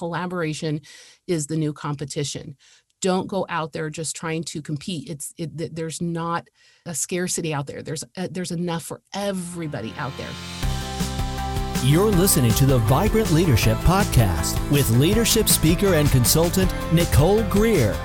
collaboration is the new competition. Don't go out there just trying to compete. It's it, there's not a scarcity out there. There's uh, there's enough for everybody out there. You're listening to the Vibrant Leadership Podcast with leadership speaker and consultant Nicole Greer.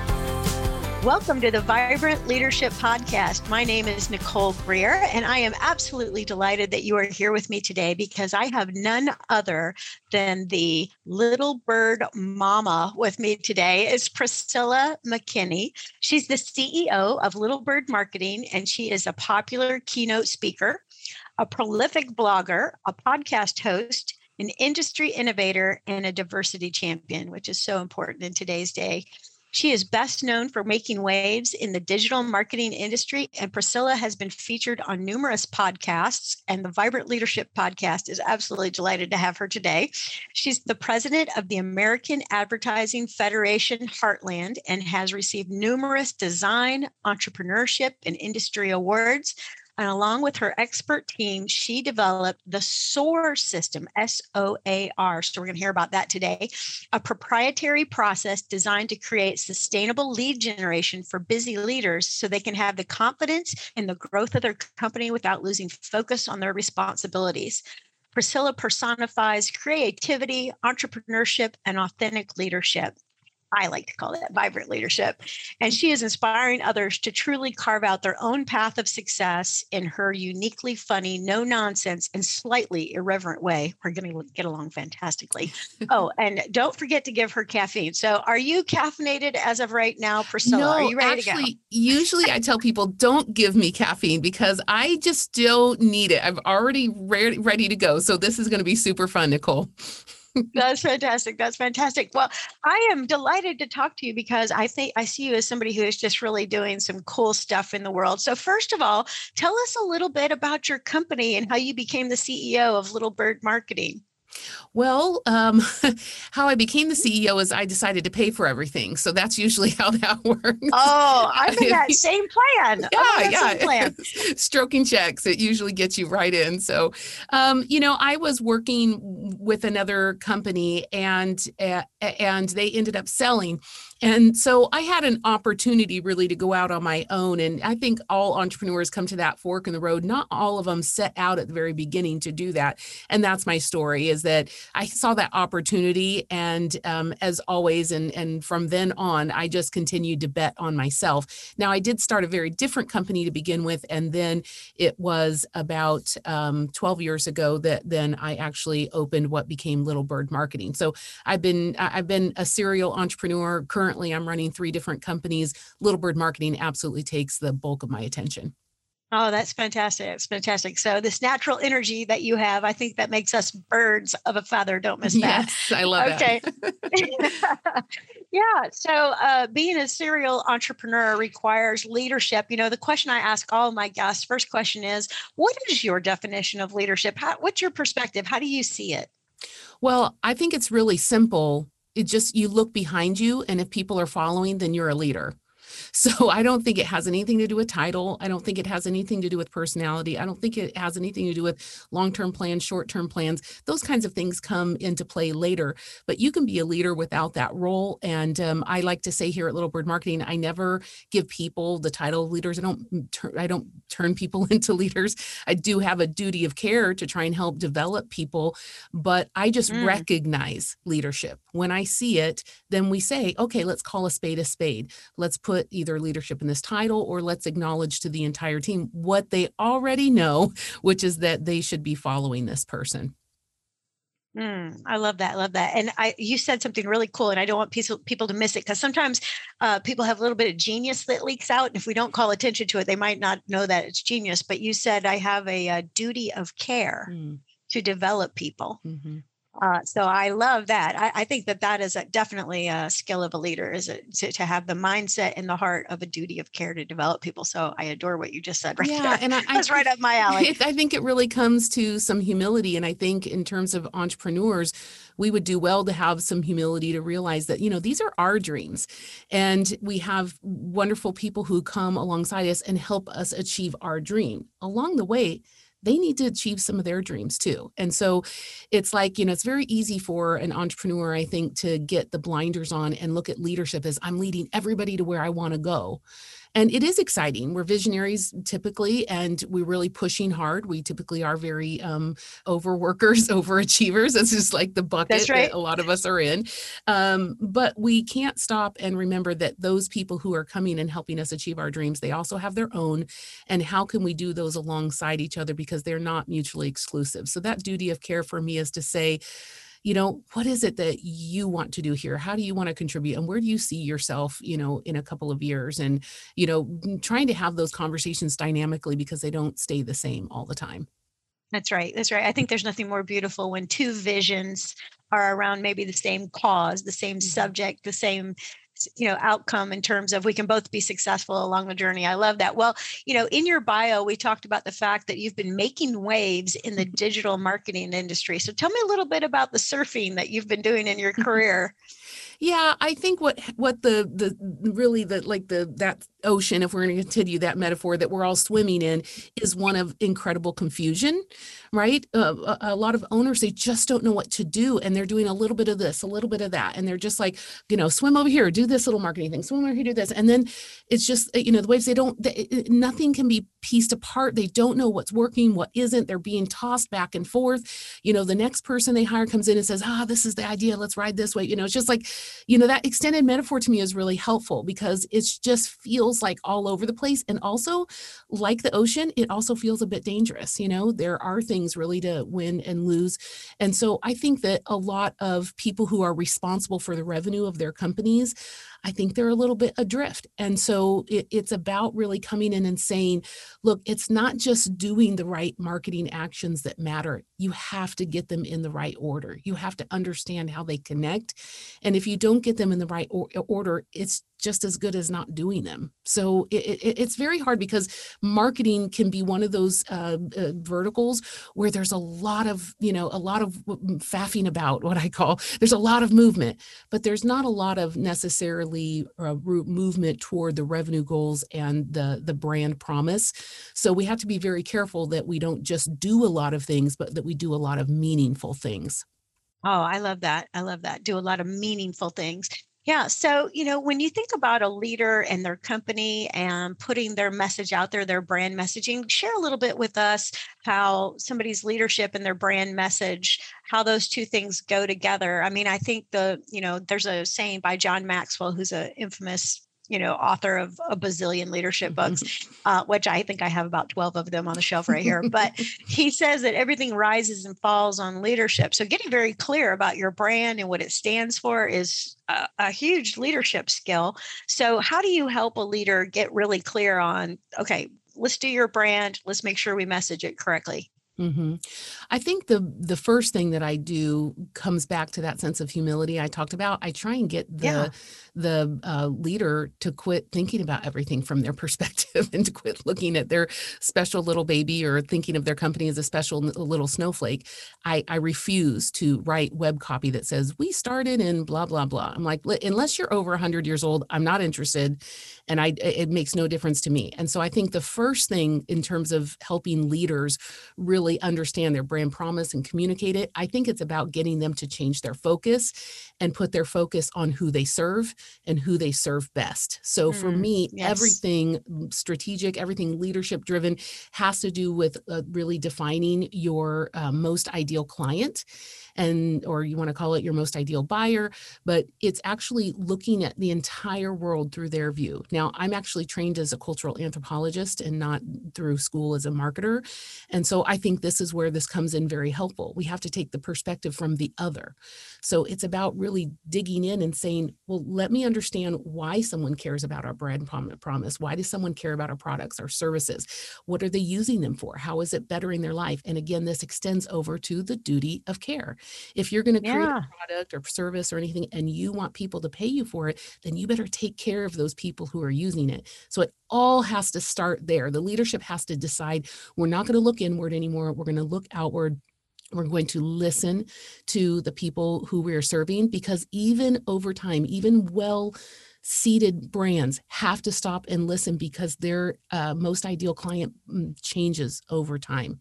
Welcome to the Vibrant Leadership Podcast. My name is Nicole Greer, and I am absolutely delighted that you are here with me today because I have none other than the little bird mama with me today. Is Priscilla McKinney. She's the CEO of Little Bird Marketing, and she is a popular keynote speaker a prolific blogger, a podcast host, an industry innovator, and a diversity champion, which is so important in today's day. She is best known for making waves in the digital marketing industry, and Priscilla has been featured on numerous podcasts. And the Vibrant Leadership Podcast is absolutely delighted to have her today. She's the president of the American Advertising Federation Heartland and has received numerous design, entrepreneurship, and industry awards. And along with her expert team, she developed the SOAR system, S O A R. So we're going to hear about that today, a proprietary process designed to create sustainable lead generation for busy leaders so they can have the confidence in the growth of their company without losing focus on their responsibilities. Priscilla personifies creativity, entrepreneurship, and authentic leadership. I like to call that vibrant leadership. And she is inspiring others to truly carve out their own path of success in her uniquely funny, no nonsense, and slightly irreverent way. We're going to get along fantastically. oh, and don't forget to give her caffeine. So, are you caffeinated as of right now, Priscilla? No, are you ready actually, to go? usually I tell people don't give me caffeine because I just don't need it. I'm already re- ready to go. So, this is going to be super fun, Nicole. That's fantastic. That's fantastic. Well, I am delighted to talk to you because I think I see you as somebody who is just really doing some cool stuff in the world. So, first of all, tell us a little bit about your company and how you became the CEO of Little Bird Marketing. Well, um, how I became the CEO is I decided to pay for everything. So that's usually how that works. Oh, I'm in that same plan. Yeah, yeah. Plan. Stroking checks, it usually gets you right in. So, um, you know, I was working with another company and uh, and they ended up selling and so I had an opportunity really to go out on my own. And I think all entrepreneurs come to that fork in the road. Not all of them set out at the very beginning to do that. And that's my story is that I saw that opportunity. And um, as always, and, and from then on, I just continued to bet on myself. Now, I did start a very different company to begin with. And then it was about um, 12 years ago that then I actually opened what became Little Bird Marketing. So I've been, I've been a serial entrepreneur currently currently I'm running three different companies. Little Bird Marketing absolutely takes the bulk of my attention. Oh, that's fantastic. It's fantastic. So this natural energy that you have, I think that makes us birds of a feather. Don't miss that. Yes, I love it. okay. yeah. So uh, being a serial entrepreneur requires leadership. You know, the question I ask all my guests, first question is, what is your definition of leadership? How, what's your perspective? How do you see it? Well, I think it's really simple it just you look behind you and if people are following then you're a leader so I don't think it has anything to do with title. I don't think it has anything to do with personality. I don't think it has anything to do with long term plans, short term plans. Those kinds of things come into play later. But you can be a leader without that role. And um, I like to say here at Little Bird Marketing, I never give people the title of leaders. I don't. Tur- I don't turn people into leaders. I do have a duty of care to try and help develop people, but I just mm. recognize leadership when I see it. Then we say, okay, let's call a spade a spade. Let's put put either leadership in this title or let's acknowledge to the entire team what they already know, which is that they should be following this person. Mm, I love that. I love that. And I, you said something really cool, and I don't want people people to miss it because sometimes uh, people have a little bit of genius that leaks out, and if we don't call attention to it, they might not know that it's genius. But you said I have a, a duty of care mm. to develop people. Mm-hmm. Uh, so I love that. I, I, think that that is a, definitely a skill of a leader is it, to, to, have the mindset and the heart of a duty of care to develop people. So I adore what you just said right yeah, there. and I, that's I, right up my alley. I think it really comes to some humility. And I think in terms of entrepreneurs, we would do well to have some humility to realize that, you know, these are our dreams. And we have wonderful people who come alongside us and help us achieve our dream. Along the way, they need to achieve some of their dreams too. And so it's like, you know, it's very easy for an entrepreneur, I think, to get the blinders on and look at leadership as I'm leading everybody to where I want to go and it is exciting. We're visionaries typically, and we're really pushing hard. We typically are very um, overworkers, overachievers. That's just like the bucket right. that a lot of us are in. Um, but we can't stop and remember that those people who are coming and helping us achieve our dreams, they also have their own. And how can we do those alongside each other because they're not mutually exclusive? So that duty of care for me is to say, you know what is it that you want to do here? How do you want to contribute? And where do you see yourself you know in a couple of years? And you know trying to have those conversations dynamically because they don't stay the same all the time. That's right that's right. I think there's nothing more beautiful when two visions are around maybe the same cause the same mm-hmm. subject the same you know outcome in terms of we can both be successful along the journey. I love that. Well you know in your bio we talked about the fact that you've been making waves in the mm-hmm. digital marketing industry. So tell me a little bit about the surfing that you've been doing in your mm-hmm. career. Yeah i think what what the the really the like the that ocean if we're going to continue that metaphor that we're all swimming in is one of incredible confusion right? Uh, a, lot of owners they just don't know what to do and they're doing a little bit of this a little bit of that and they're just like you know swim over here do this little marketing thing swim over here do this and then it's just you know the waves they don't they, nothing can be pieced apart they don't know what's working what isn't they're being tossed back and forth you know the next person they hire comes in and says ah this is the idea let's ride this way you know it's just like you know that extended metaphor to me is really helpful because it's just feels like all over the place and also like the ocean it also feels a bit dangerous you know there are things really to win and lose. And so i think that a lot of people who are responsible for the revenue of their companies I think they're a little bit adrift. And so it, it's about really coming in and saying, look, it's not just doing the right marketing actions that matter. You have to get them in the right order. You have to understand how they connect. And if you don't get them in the right or- order, it's just as good as not doing them. So it, it, it's very hard because marketing can be one of those uh, uh, verticals where there's a lot of, you know, a lot of faffing about what I call, there's a lot of movement, but there's not a lot of necessarily uh, movement toward the revenue goals and the, the brand promise. So we have to be very careful that we don't just do a lot of things, but that we do a lot of meaningful things. Oh, I love that. I love that. Do a lot of meaningful things. Yeah. So, you know, when you think about a leader and their company and putting their message out there, their brand messaging, share a little bit with us how somebody's leadership and their brand message, how those two things go together. I mean, I think the, you know, there's a saying by John Maxwell, who's an infamous you know, author of a bazillion leadership books, uh, which I think I have about 12 of them on the shelf right here. But he says that everything rises and falls on leadership. So getting very clear about your brand and what it stands for is a, a huge leadership skill. So, how do you help a leader get really clear on, okay, let's do your brand, let's make sure we message it correctly? Mm-hmm. I think the the first thing that I do comes back to that sense of humility I talked about. I try and get the yeah. the uh, leader to quit thinking about everything from their perspective and to quit looking at their special little baby or thinking of their company as a special little snowflake. I, I refuse to write web copy that says we started in blah blah blah. I'm like, unless you're over 100 years old, I'm not interested, and I it makes no difference to me. And so I think the first thing in terms of helping leaders really really understand their brand promise and communicate it. I think it's about getting them to change their focus and put their focus on who they serve and who they serve best. So mm, for me, yes. everything strategic, everything leadership driven has to do with uh, really defining your uh, most ideal client and or you want to call it your most ideal buyer but it's actually looking at the entire world through their view now i'm actually trained as a cultural anthropologist and not through school as a marketer and so i think this is where this comes in very helpful we have to take the perspective from the other so it's about really digging in and saying, well, let me understand why someone cares about our brand promise. Why does someone care about our products, our services? What are they using them for? How is it bettering their life? And again, this extends over to the duty of care. If you're going to create yeah. a product or service or anything and you want people to pay you for it, then you better take care of those people who are using it. So it all has to start there. The leadership has to decide we're not going to look inward anymore. We're going to look outward we're going to listen to the people who we're serving because even over time, even well seated brands have to stop and listen because their uh, most ideal client mm, changes over time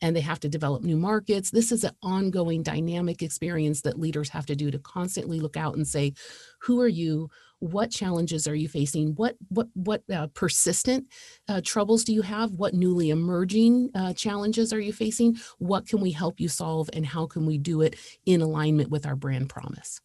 and they have to develop new markets. This is an ongoing dynamic experience that leaders have to do to constantly look out and say, who are you? What challenges are you facing? What what what uh, persistent uh, troubles do you have? What newly emerging uh, challenges are you facing? What can we help you solve, and how can we do it in alignment with our brand promise?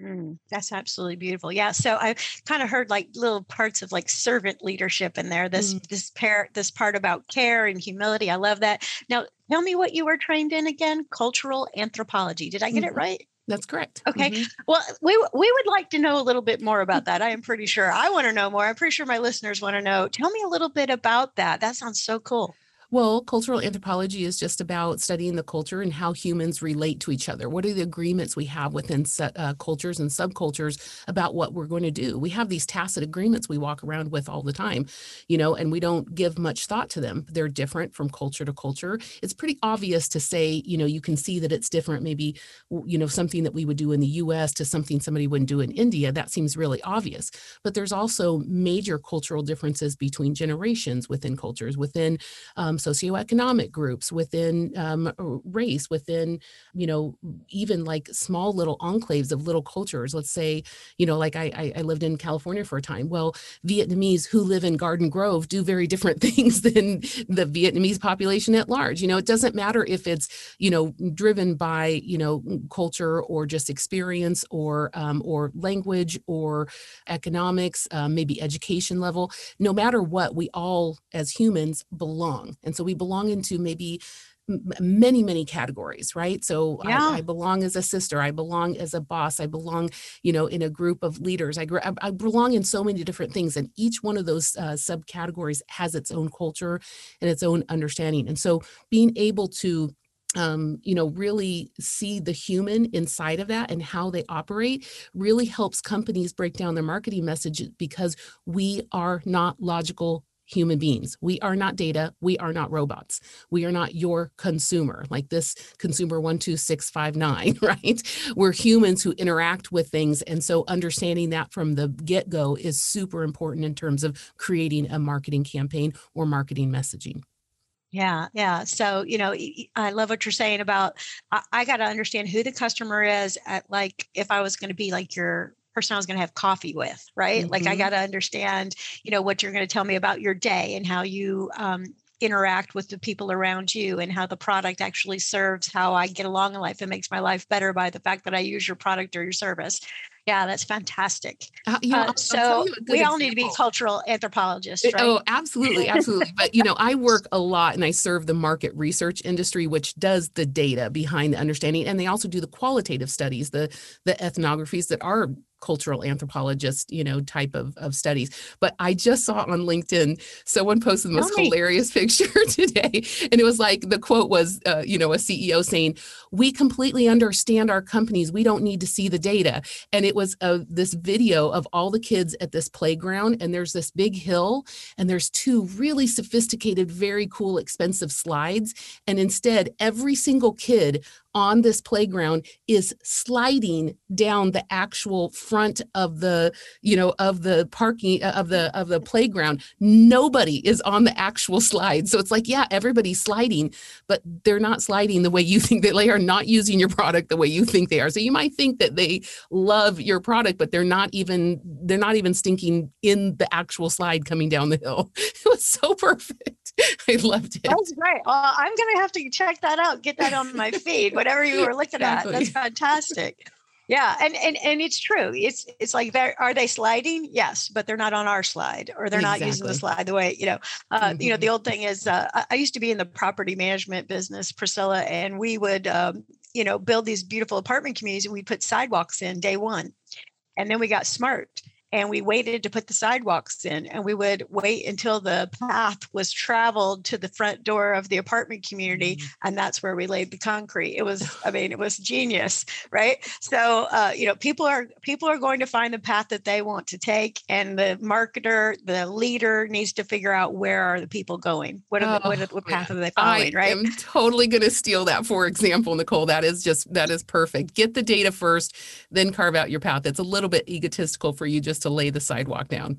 Mm, that's absolutely beautiful. Yeah. So I kind of heard like little parts of like servant leadership in there. This mm. this pair this part about care and humility. I love that. Now tell me what you were trained in again. Cultural anthropology. Did I get mm-hmm. it right? That's correct. Okay. Mm-hmm. Well, we we would like to know a little bit more about that. I am pretty sure I want to know more. I'm pretty sure my listeners want to know. Tell me a little bit about that. That sounds so cool. Well, cultural anthropology is just about studying the culture and how humans relate to each other. What are the agreements we have within uh, cultures and subcultures about what we're going to do? We have these tacit agreements we walk around with all the time, you know, and we don't give much thought to them. They're different from culture to culture. It's pretty obvious to say, you know, you can see that it's different, maybe, you know, something that we would do in the US to something somebody wouldn't do in India. That seems really obvious. But there's also major cultural differences between generations within cultures, within um, socioeconomic groups, within um, race, within, you know, even like small little enclaves of little cultures. Let's say, you know, like I, I lived in California for a time. Well, Vietnamese who live in Garden Grove do very different things than the Vietnamese population at large. You know, it doesn't matter if it's, you know, driven by, you know, culture or just experience or um, or language or economics, um, maybe education level. No matter what, we all as humans belong. And so we belong into maybe many many categories right? So yeah. I, I, belong as a sister i belong as a boss i belong you know in a group of leaders. I, I belong in so many different things and each one of those uh, subcategories has its own culture and its own understanding. And so being able to um, you know, really see the human inside of that and how they operate really helps companies break down their marketing message because we are not logical human beings. We are not data. We are not robots. We are not your consumer, like this consumer 12659, right? We're humans who interact with things. And so understanding that from the get go is super important in terms of creating a marketing campaign or marketing messaging. Yeah, yeah. So, you know, I love what you're saying about I, I got to understand who the customer is at like if I was going to be like your person I was going to have coffee with, right? Mm-hmm. Like I mm-hmm. got to understand, you know, what you're going to tell me about your day and how you um, interact with the people around you and how the product actually serves how I get along in life and makes my life better by the fact that I use your product or your service. Yeah, that's fantastic. Uh, you know, uh, so we example. all need to be cultural anthropologists, right? Oh, absolutely, absolutely. but you know, I work a lot and I serve the market research industry, which does the data behind the understanding, and they also do the qualitative studies, the the ethnographies that are cultural anthropologist, you know, type of, of studies. But I just saw on LinkedIn, someone posted the most hilarious picture today. And it was like, the quote was, uh, you know, a CEO saying, we completely understand our companies. We don't need to see the data. And it was uh, this video of all the kids at this playground. And there's this big hill and there's two really sophisticated, very cool, expensive slides. And instead, every single kid on this playground is sliding down the actual front of the you know of the parking uh, of the of the playground. Nobody is on the actual slide. So it's like yeah everybody's sliding but they're not sliding the way you think that they are not using your product the way you think they are. So you might think that they love your product but they're not even they're not even stinking in the actual slide coming down the hill. It was so perfect. I loved it. That's great. Well, i'm gonna have to check that out get that on my feed whatever you were looking exactly. at. That's fantastic. Yeah, and and and it's true. It's it's like are they sliding? Yes, but they're not on our slide, or they're exactly. not using the slide the way you know. Uh, mm-hmm. You know, the mm-hmm. old thing is, uh, I used to be in the property management business, Priscilla, and we would, um, you know, build these beautiful apartment communities, and we put sidewalks in day one, and then we got smart and we waited to put the sidewalks in and we would wait until the path was traveled to the front door of the apartment community mm-hmm. and that's where we laid the concrete. It was i mean it was genius right? So uh, you know people are people are going to find the path that they want to take and the marketer the leader needs to figure out where are the people going. What, are the, what, what, path yeah. are they following I right? i'm totally going to steal that for example nicole. That is just that is perfect. Get the data first then carve out your path. It's a little bit egotistical for you just to lay the sidewalk down.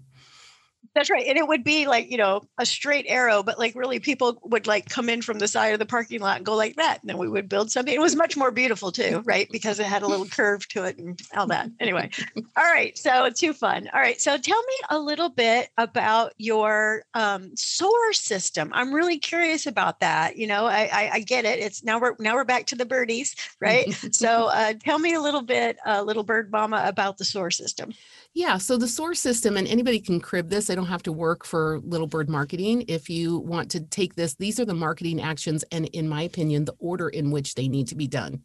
That's right. And it would be like, you know, a straight arrow, but like really people would like come in from the side of the parking lot and go like that. And then we would build something. It was much more beautiful too, right? Because it had a little curve to it and all that. Anyway. All right. So it's too fun. All right. So tell me a little bit about your um, SOAR system. I'm really curious about that. You know, I, I, I get it. It's now we're now we're back to the birdies, right? so uh, tell me a little bit, uh, little bird mama, about the SOAR system. Yeah, so the SOAR system, and anybody can crib this. I don't have to work for Little Bird Marketing. If you want to take this, these are the marketing actions, and in my opinion, the order in which they need to be done.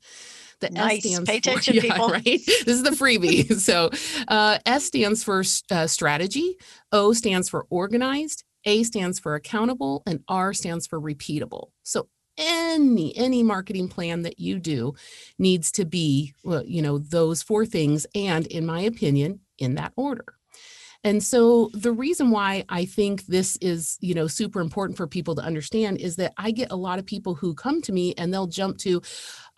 The nice. S stands Pay attention, for, yeah, people. Right? This is the freebie. so uh, S stands for uh, strategy, O stands for organized, A stands for accountable, and R stands for repeatable. So any any marketing plan that you do needs to be well, you know those four things and in my opinion in that order. And so the reason why I think this is, you know, super important for people to understand is that I get a lot of people who come to me and they'll jump to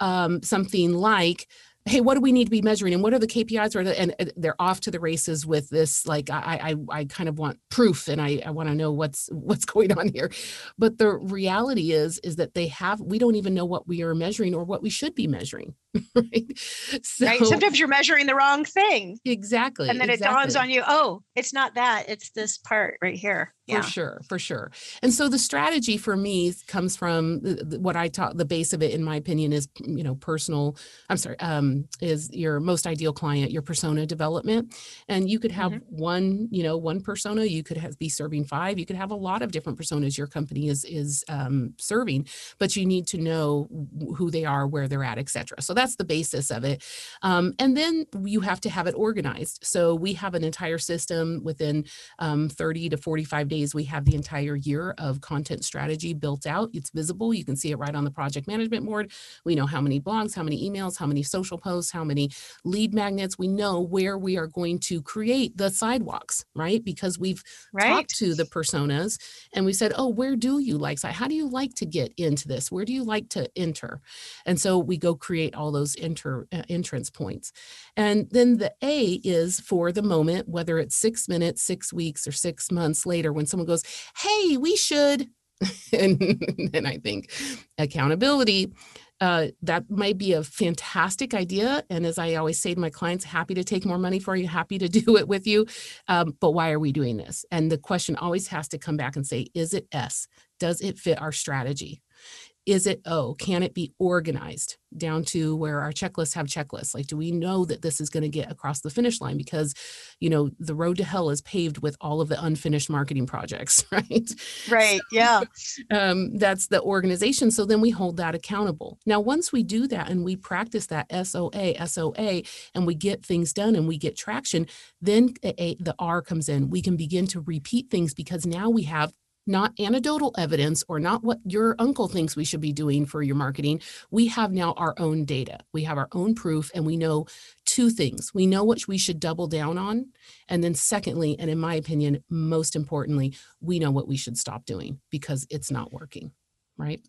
um, something like, hey what do we need to be measuring and what are the kpis or and they're off to the races with this like i i, I kind of want proof and i, I want to know what's what's going on here but the reality is is that they have we don't even know what we are measuring or what we should be measuring right? So, right? Sometimes you're measuring the wrong thing. Exactly and then exactly. it dawns on you oh it's not that it's this part right here. Yeah. for sure for sure. And so the strategy for me comes from what i taught the base of it in my opinion is you know personal i'm sorry um is your most ideal client your persona development. And you could have mm-hmm. one you know one persona you could have be serving five you could have a lot of different personas your company is is um, serving but you need to know who they are where they're at etc so that's the basis of it um, and then you have to have it organized so we have an entire system within um, 30 to 45 days we have the entire year of content strategy built out. It's visible. You can see it right on the project management board. We know how many blogs, how many emails, how many social posts, how many lead magnets. We know where we are going to create the sidewalks, right? Because we've right. talked to the personas and we said, oh, where do you like? How do you like to get into this? Where do you like to enter? And so we go create all those enter uh, entrance points. And then the A is for the moment, whether it's six minutes, six weeks, or six months later when someone goes, hey, we should. and, and I think accountability, uh, that might be a fantastic idea. And as I always say to my clients, happy to take more money for you, happy to do it with you. Um, but why are we doing this? And the question always has to come back and say, is it S? Does it fit our strategy? Is it oh can it be organized down to where our checklists have checklists? Like do we know that this is going to get across the finish line because you know the road to hell is paved with all of the unfinished marketing projects right? Right yeah. um, that's the organization so then we hold that accountable. Now once we do that and we practice that soa soa and we get things done and we get traction then the r comes in. We can begin to repeat things because now we have not anecdotal evidence or not what your uncle thinks we should be doing for your marketing. We have now our own data. We have our own proof, and we know two things. We know what we should double down on. And then, secondly, and in my opinion, most importantly, we know what we should stop doing because it's not working. Right.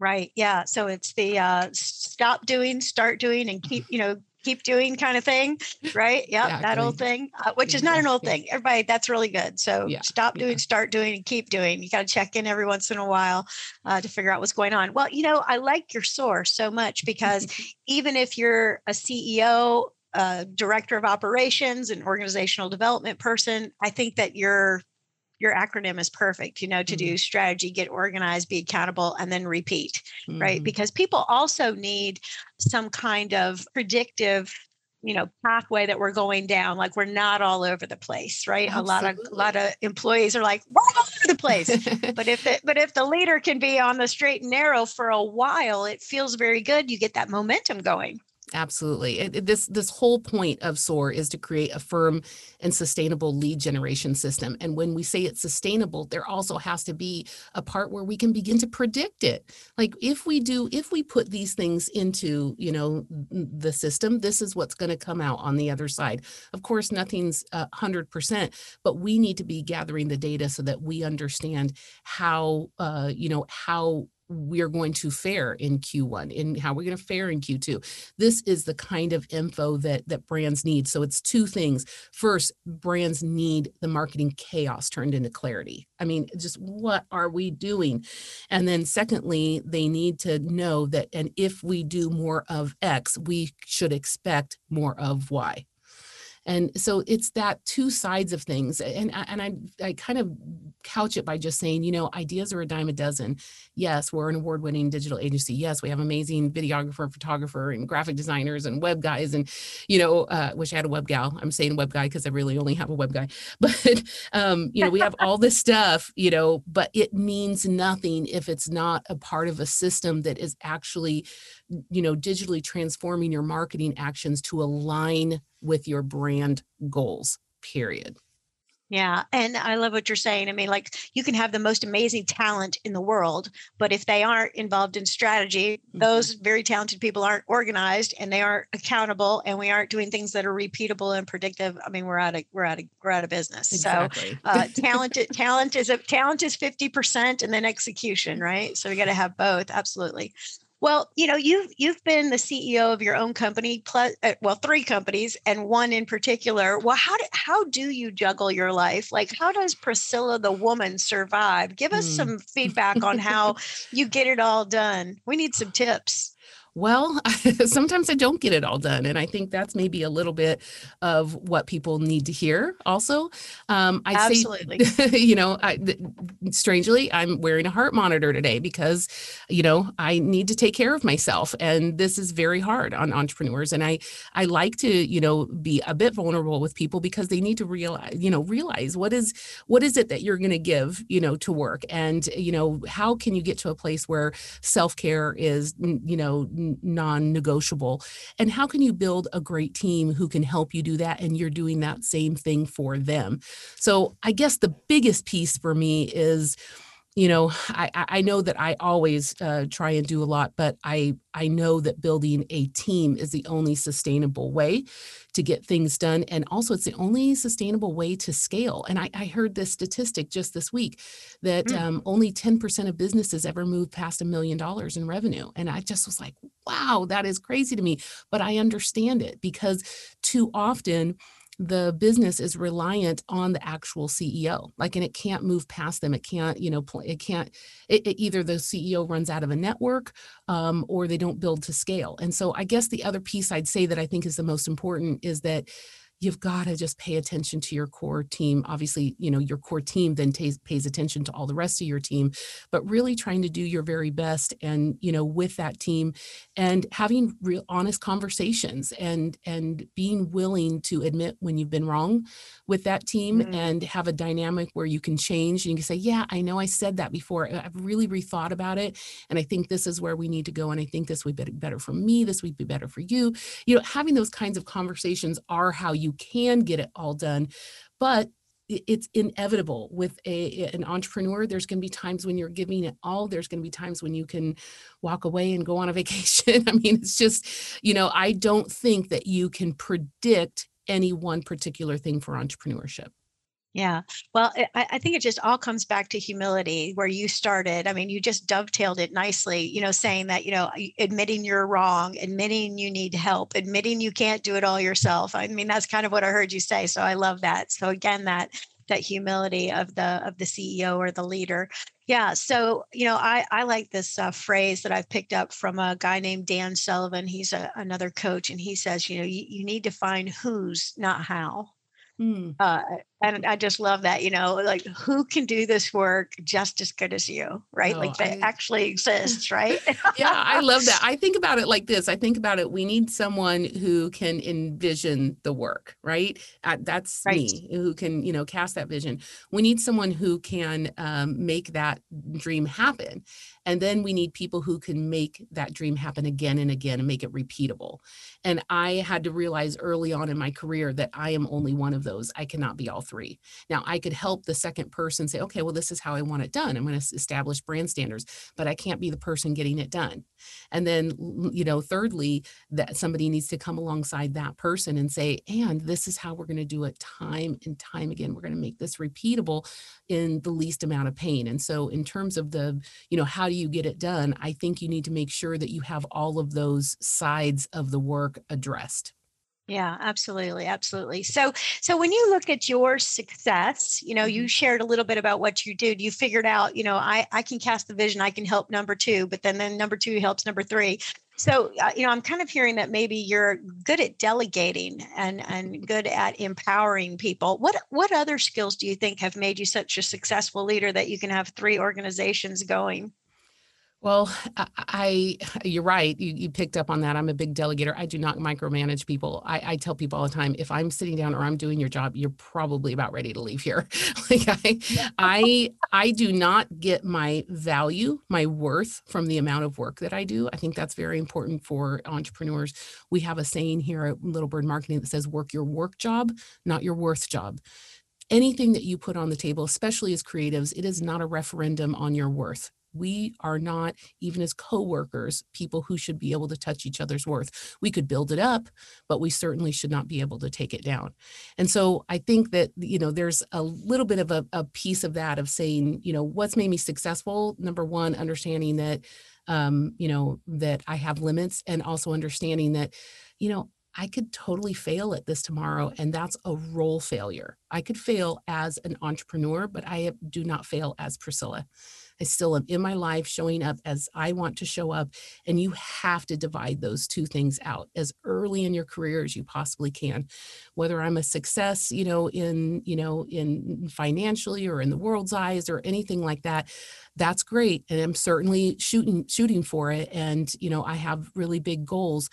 Right. Yeah. So it's the uh, stop doing, start doing, and keep, you know, keep doing kind of thing, right? Yeah, exactly. that old thing, uh, which is not an old thing. Everybody, that's really good. So yeah. stop doing, yeah. start doing, and keep doing. You got to check in every once in a while uh, to figure out what's going on. Well, you know, I like your SOAR so much because even if you're a CEO, a director of operations, an organizational development person, I think that you're your acronym is perfect, you know, to mm-hmm. do strategy, get organized, be accountable, and then repeat, mm-hmm. right? Because people also need some kind of predictive you know pathway that we're going down like we're not all over the place right Absolutely. a lot of a lot of employees are like we're all over the place but if it but if the leader can be on the straight and narrow for a while it feels very good you get that momentum going Absolutely. It, it, this this whole point of SOAR is to create a firm and sustainable lead generation system. And when we say it's sustainable, there also has to be a part where we can begin to predict it. Like if we do, if we put these things into, you know, the system, this is what's going to come out on the other side. Of course, nothing's hundred percent, but we need to be gathering the data so that we understand how, uh, you know, how we're going to fare in Q1 and how we're going to fare in Q2. This is the kind of info that that brands need. So it's two things. First, brands need the marketing chaos turned into clarity. I mean, just what are we doing? And then secondly, they need to know that and if we do more of X, we should expect more of Y. And so it's that two sides of things. And, and I, I kind of couch it by just saying, you know, ideas are a dime a dozen. Yes, we're an award winning digital agency. Yes, we have amazing videographer, photographer, and graphic designers and web guys. And, you know, uh, wish I had a web gal. I'm saying web guy because I really only have a web guy. But, um, you know, we have all this stuff, you know, but it means nothing if it's not a part of a system that is actually, you know, digitally transforming your marketing actions to align with your brand goals, period. Yeah. And I love what you're saying. I mean, like you can have the most amazing talent in the world, but if they aren't involved in strategy, mm-hmm. those very talented people aren't organized and they aren't accountable and we aren't doing things that are repeatable and predictive. I mean, we're out of we're out of we're out of business. Exactly. So uh, talent talent is a talent is 50% and then execution, right? So we got to have both. Absolutely. Well, you know, you've you've been the CEO of your own company, plus, uh, well, three companies, and one in particular. Well, how do how do you juggle your life? Like, how does Priscilla the woman survive? Give us mm. some feedback on how you get it all done. We need some tips. Well, sometimes I don't get it all done. And I think that's maybe a little bit of what people need to hear also. Um, I Absolutely. say, you know, I, strangely, I'm wearing a heart monitor today because, you know, I need to take care of myself. And this is very hard on entrepreneurs. And I, I like to, you know, be a bit vulnerable with people because they need to realize, you know, realize what is, what is it that you're going to give, you know, to work? And, you know, how can you get to a place where self-care is, you know, non-negotiable. And how can you build a great team who can help you do that and you're doing that same thing for them? So i guess the biggest piece for me is you know i i know that i always uh, try and do a lot but i i know that building a team is the only sustainable way to get things done and also it's the only sustainable way to scale and i, I heard this statistic just this week that mm. um, only 10% of businesses ever move past a million dollars in revenue and i just was like wow that is crazy to me but i understand it because too often the business is reliant on the actual CEO. Like, and it can't move past them. It can't, you know, it can't. It, it either the CEO runs out of a network, um, or they don't build to scale. And so, I guess the other piece I'd say that I think is the most important is that you've got to just pay attention to your core team. Obviously you know your core team then t- pays attention to all the rest of your team but really trying to do your very best and you know with that team and having real honest conversations and and being willing to admit when you've been wrong with that team mm-hmm. and have a dynamic where you can change and you can say yeah i know i said that before. I've really rethought about it and i think this is where we need to go and i think this would be better for me this would be better for you. You know having those kinds of conversations are how you can get it all done but it's inevitable with a an entrepreneur there's going to be times when you're giving it all there's going to be times when you can walk away and go on a vacation. I mean it's just you know i don't think that you can predict any one particular thing for entrepreneurship yeah. Well, I, I, think it just all comes back to humility where you started. I mean, you just dovetailed it nicely, you know, saying that, you know, admitting you're wrong, admitting you need help, admitting you can't do it all yourself. I mean, that's kind of what I heard you say. So I love that. So again, that that humility of the of the CEO or the leader. Yeah. So, you know, I, I like this uh, phrase that I've picked up from a guy named Dan Sullivan. He's a, another coach, and he says, you know, you, you need to find who's, not how. Mm. Uh, and I just love that, you know, like who can do this work just as good as you, right? Oh, like that I, actually exists, right? yeah, I love that. I think about it like this. I think about it. We need someone who can envision the work, right? That's right. me, who can, you know, cast that vision. We need someone who can um, make that dream happen. And then we need people who can make that dream happen again and again and make it repeatable. And I had to realize early on in my career that I am only one of those. I cannot be all three Now, I could help the second person say, okay, well, this is how I want it done. I'm going to establish brand standards, but I can't be the person getting it done. And then, you know, thirdly, that somebody needs to come alongside that person and say, and this is how we're going to do it time and time again. We're going to make this repeatable in the least amount of pain. And so, in terms of the, you know, how do you get it done? I think you need to make sure that you have all of those sides of the work addressed. Yeah, absolutely, absolutely. So, so when you look at your success, you know, you mm-hmm. shared a little bit about what you did. You figured out, you know, I I can cast the vision, I can help number two, but then then number two helps number three. So, uh, you know, I'm kind of hearing that maybe you're good at delegating and and good at empowering people. What what other skills do you think have made you such a successful leader that you can have three organizations going? Well, I, you're right. You, you, picked up on that. I'm a big delegator. I do not micromanage people. I, I, tell people all the time, if I'm sitting down or I'm doing your job, you're probably about ready to leave here. like I, I, I do not get my value, my worth from the amount of work that I do. I think that's very important for entrepreneurs. We have a saying here at Little Bird Marketing that says, "Work your work job, not your worth job." Anything that you put on the table, especially as creatives, it is not a referendum on your worth we are not even as co-workers people who should be able to touch each other's worth we could build it up but we certainly should not be able to take it down and so i think that you know there's a little bit of a, a piece of that of saying you know what's made me successful number one understanding that um, you know that i have limits and also understanding that you know I could totally fail at this tomorrow, and that's a role failure. I could fail as an entrepreneur, but I do not fail as Priscilla. I still am in my life showing up as I want to show up. And you have to divide those two things out as early in your career as you possibly can. Whether I'm a success, you know, in, you know, in financially or in the world's eyes or anything like that, that's great. And I'm certainly shooting, shooting for it. And, you know, I have really big goals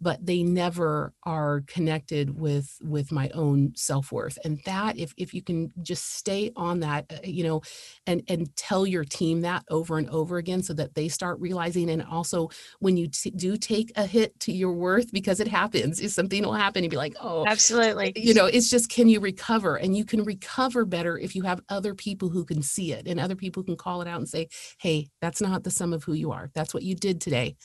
but they never are connected with with my own self-worth. And that if if you can just stay on that uh, you know and and tell your team that over and over again so that they start realizing and also when you t- do take a hit to your worth because it happens if something will happen and be like oh absolutely. you know it's just can you recover? And you can recover better if you have other people who can see it and other people can call it out and say hey that's not the sum of who you are. That's what you did today.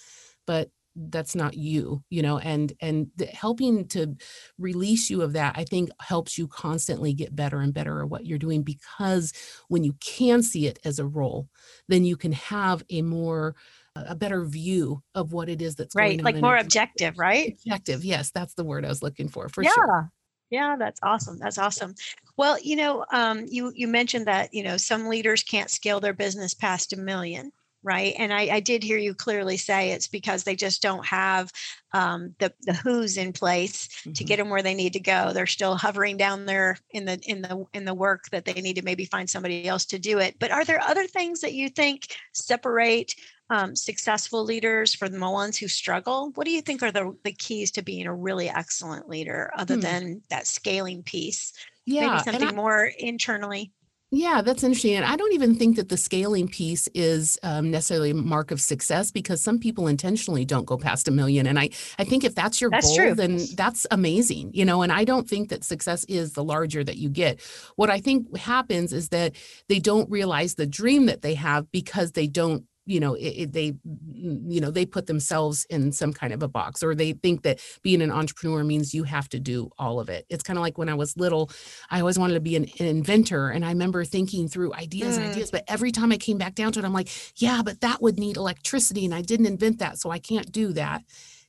But that's not you you know and and helping to release you of that i think helps you constantly get better and better at what you're doing because when you can see it as a role then you can have a more a better view of what it is that's right like more objective right? Objective yes that's the word i was looking for for yeah. sure yeah that's awesome that's awesome. Well you know um, you you mentioned that you know some leaders can't scale their business past a million right? And I, I, did hear you clearly say it's because they just don't have um, the the who's in place mm-hmm. to get them where they need to go. They're still hovering down there in the in the in the work that they need to maybe find somebody else to do it. But are there other things that you think separate um, successful leaders from the ones who struggle? What do you think are the the keys to being a really excellent leader, other hmm. than that scaling piece? Yeah, maybe something I, more internally. Yeah, that's interesting. And I don't even think that the scaling piece is um, necessarily a mark of success because some people intentionally don't go past a million. And I, I think if that's your that's goal, true. then that's amazing, you know. And I don't think that success is the larger that you get. What I think happens is that they don't realize the dream that they have because they don't you know it, it, they you know they put themselves in some kind of a box or they think that being an entrepreneur means you have to do all of it it's kind of like when i was little i always wanted to be an, an inventor and i remember thinking through ideas mm. and ideas but every time i came back down to it i'm like yeah but that would need electricity and i didn't invent that so i can't do that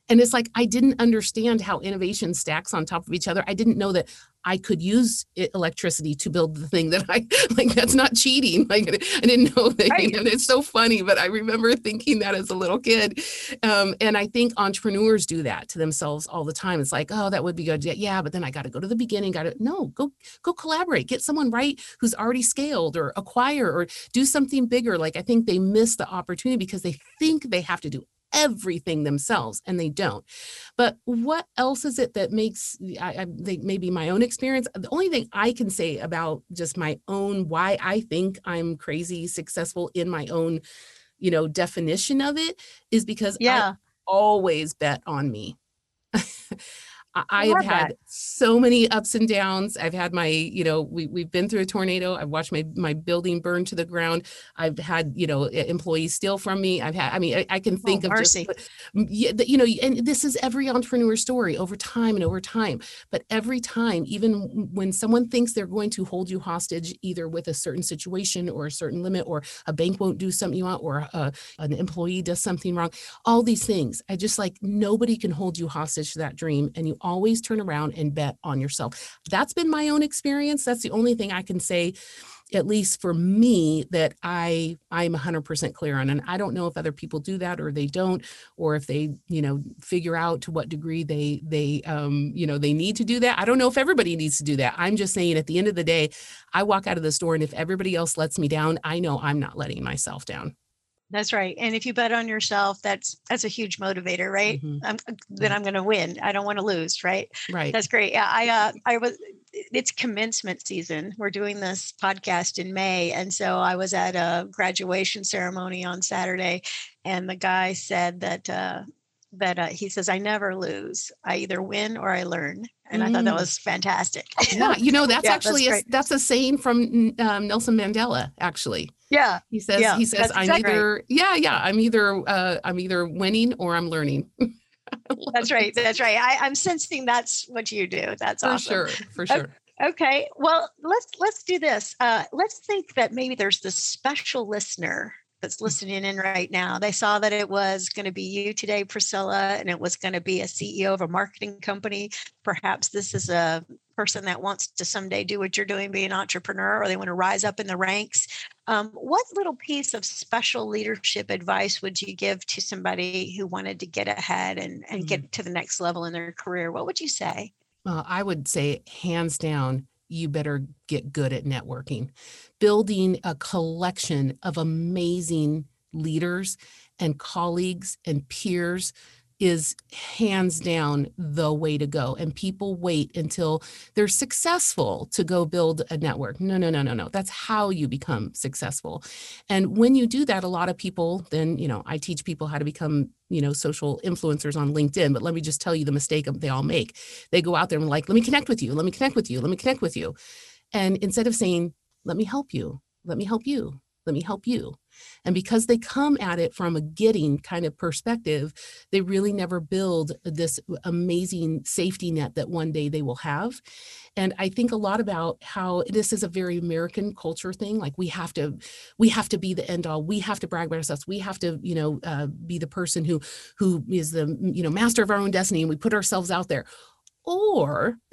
and it's like I didn't understand how innovation stacks on top of each other. I didn't know that I could use electricity to build the thing that I like. That's not cheating. Like I didn't know that. Right. And it's so funny, but I remember thinking that as a little kid. Um, and I think entrepreneurs do that to themselves all the time. It's like, oh, that would be good. Yeah, but then I got to go to the beginning. Got to no, go go collaborate. Get someone right who's already scaled or acquire or do something bigger. Like I think they miss the opportunity because they think they have to do everything themselves and they don't. But what else is it that makes I, I think maybe my own experience? The only thing i can say about just my own why i think i'm crazy successful in my own you know definition of it is because yeah. I always bet on me I, I have had that. so many ups and downs. I've had my, you know, we, we've been through a tornado. I've watched my, my building burn to the ground. I've had, you know, employees steal from me. I've had, I mean, I, I can think oh, of mercy. just, you know, and this is every entrepreneur story over time and over time. But every time, even when someone thinks they're going to hold you hostage, either with a certain situation or a certain limit, or a bank won't do something you want, or a, uh, an employee does something wrong, all these things, I just like nobody can hold you hostage to that dream. And you always turn around and bet on yourself. That's been my own experience. That's the only thing I can say at least for me that i i'm 100% clear on and i don't know if other people do that or they don't or if they you know figure out to what degree they they um you know they need to do that i don't know if everybody needs to do that i'm just saying at the end of the day i walk out of the store and if everybody else lets me down i know i'm not letting myself down that's right. And if you bet on yourself, that's that's a huge motivator, right? Mm-hmm. I'm, uh, then I'm going to win. I don't want to lose, right? Right. That's great. Yeah, I uh, I was. It's commencement season. We're doing this podcast in May, and so I was at a graduation ceremony on Saturday, and the guy said that uh, that uh, he says I never lose. I either win or I learn, and mm. I thought that mm. was fantastic. yeah, you know that's yeah, actually that's, a, that's, a saying from um, Nelson Mandela. Actually, yeah. He says yeah, he says I'm exactly either right. yeah, yeah, I'm either uh I'm either winning or I'm learning. that's right. That's right. I, I'm sensing that's what you do. That's for awesome. sure. For sure. Okay. Well, let's let's do this. Uh let's think that maybe there's this special listener that's listening in right now. They saw that it was going to be you today, Priscilla, and it was going to be a CEO of a marketing company. Perhaps this is a person that wants to someday do what you're doing, be an entrepreneur, or they want to rise up in the ranks. Um, what little piece of special leadership advice would you give to somebody who wanted to get ahead and, and mm-hmm. get to the next level in their career? What would you say? Well, I would say, hands down, you better get good at networking. Building a collection of amazing leaders and colleagues and peers is hands down the way to go. And people wait until they're successful to go build a network. No, no, no, no, no. That's how you become successful. And when you do that, a lot of people then, you know, I teach people how to become, you know, social influencers on LinkedIn. But let me just tell you the mistake they all make. They go out there and like, let me connect with you. Let me connect with you. Let me connect with you. And instead of saying, let me help you, let me help you, let me help you. And because they come at it from a getting kind of perspective, they really never build this amazing safety net that one day they will have. And I think a lot about how this is a very American culture thing. Like we have to, we have to be the end all. We have to brag about ourselves. We have to, you know, uh, be the person who who is the you know master of our own destiny, and we put ourselves out there. Or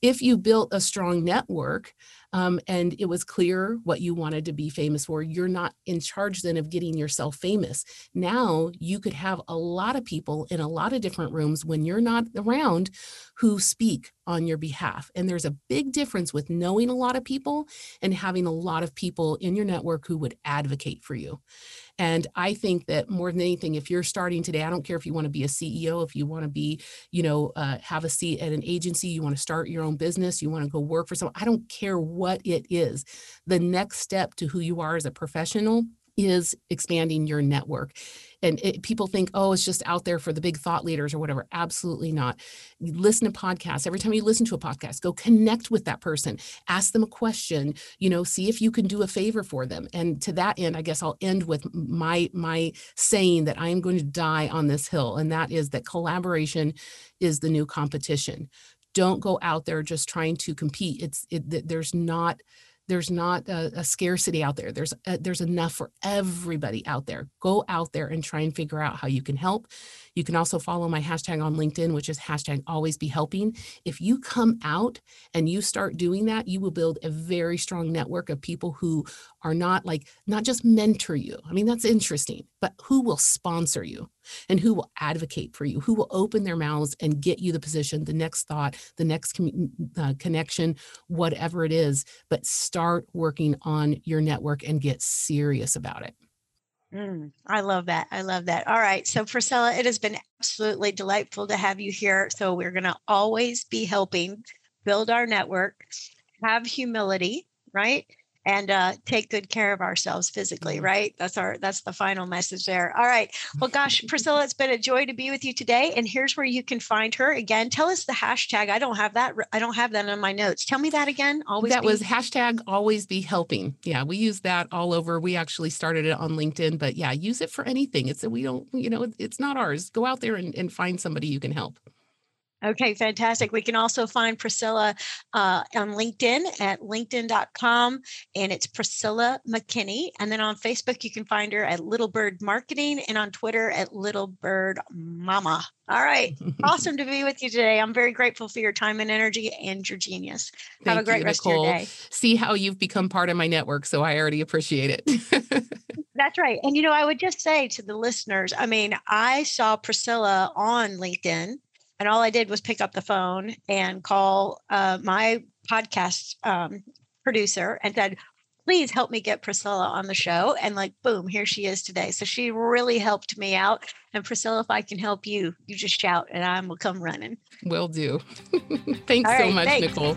if you built a strong network um, and it was clear what you wanted to be famous for. You're not in charge then of getting yourself famous. Now you could have a lot of people in a lot of different rooms when you're not around who speak on your behalf. And there's a big difference with knowing a lot of people and having a lot of people in your network who would advocate for you. And I think that more than anything, if you're starting today, I don't care if you want to be a CEO, if you want to be, you know, uh, have a seat at an agency, you want to start your own business, you want to go work for someone, I don't care what it is. The next step to who you are as a professional is expanding your network. And it, people think, oh, it's just out there for the big thought leaders or whatever. Absolutely not. You listen to podcasts. Every time you listen to a podcast, go connect with that person, ask them a question, you know, see if you can do a favor for them. And to that end, I guess I'll end with my my saying that I am going to die on this hill, and that is that collaboration is the new competition. Don't go out there just trying to compete. It's it, there's not there's not a, a scarcity out there. There's a, there's enough for everybody out there. Go out there and try and figure out how you can help you can also follow my hashtag on linkedin which is hashtag always be helping if you come out and you start doing that you will build a very strong network of people who are not like not just mentor you i mean that's interesting but who will sponsor you and who will advocate for you, who will open their mouths and get you the position, the next thought, the next com- uh, connection, whatever it is. But start working on your network and get serious about it. Mm, I love that. I love that. All right. So, Priscilla, it has been absolutely delightful to have you here. So, we're going to always be helping build our network, have humility, right? And uh, take good care of ourselves physically Mm-hmm. right that's our that's the final message there all right well gosh priscilla it's been a joy to be with you today and here's where you can find her again tell us the hashtag i don't have that i don't have that in my notes tell me that again always that be- was hashtag always be helping. Yeah, we use that all over. We actually started it on LinkedIn, but yeah, use it for anything. It's that we don't, you know, it's not ours. Go out there and, and find somebody you can help. Okay, fantastic. We can also find Priscilla uh, on LinkedIn at linkedin.com, and it's Priscilla McKinney. And then on Facebook, you can find her at Little Bird Marketing and on Twitter at Little Bird Mama. All right. Awesome to be with you today. I'm very grateful for your time and energy and your genius. Have a Thank great you, rest Nicole. of your day. See how you've become part of my network. So I already appreciate it. That's right. And you know, I would just say to the listeners, I mean, I saw Priscilla on LinkedIn, and all I did was pick up the phone and call uh, my podcast um, producer and said, please help me get Priscilla on the show. And like, boom, here she is today. So she really helped me out. And Priscilla, if I can help you, you just shout and I will come running. Will do. Thanks so much, thanks. Nicole.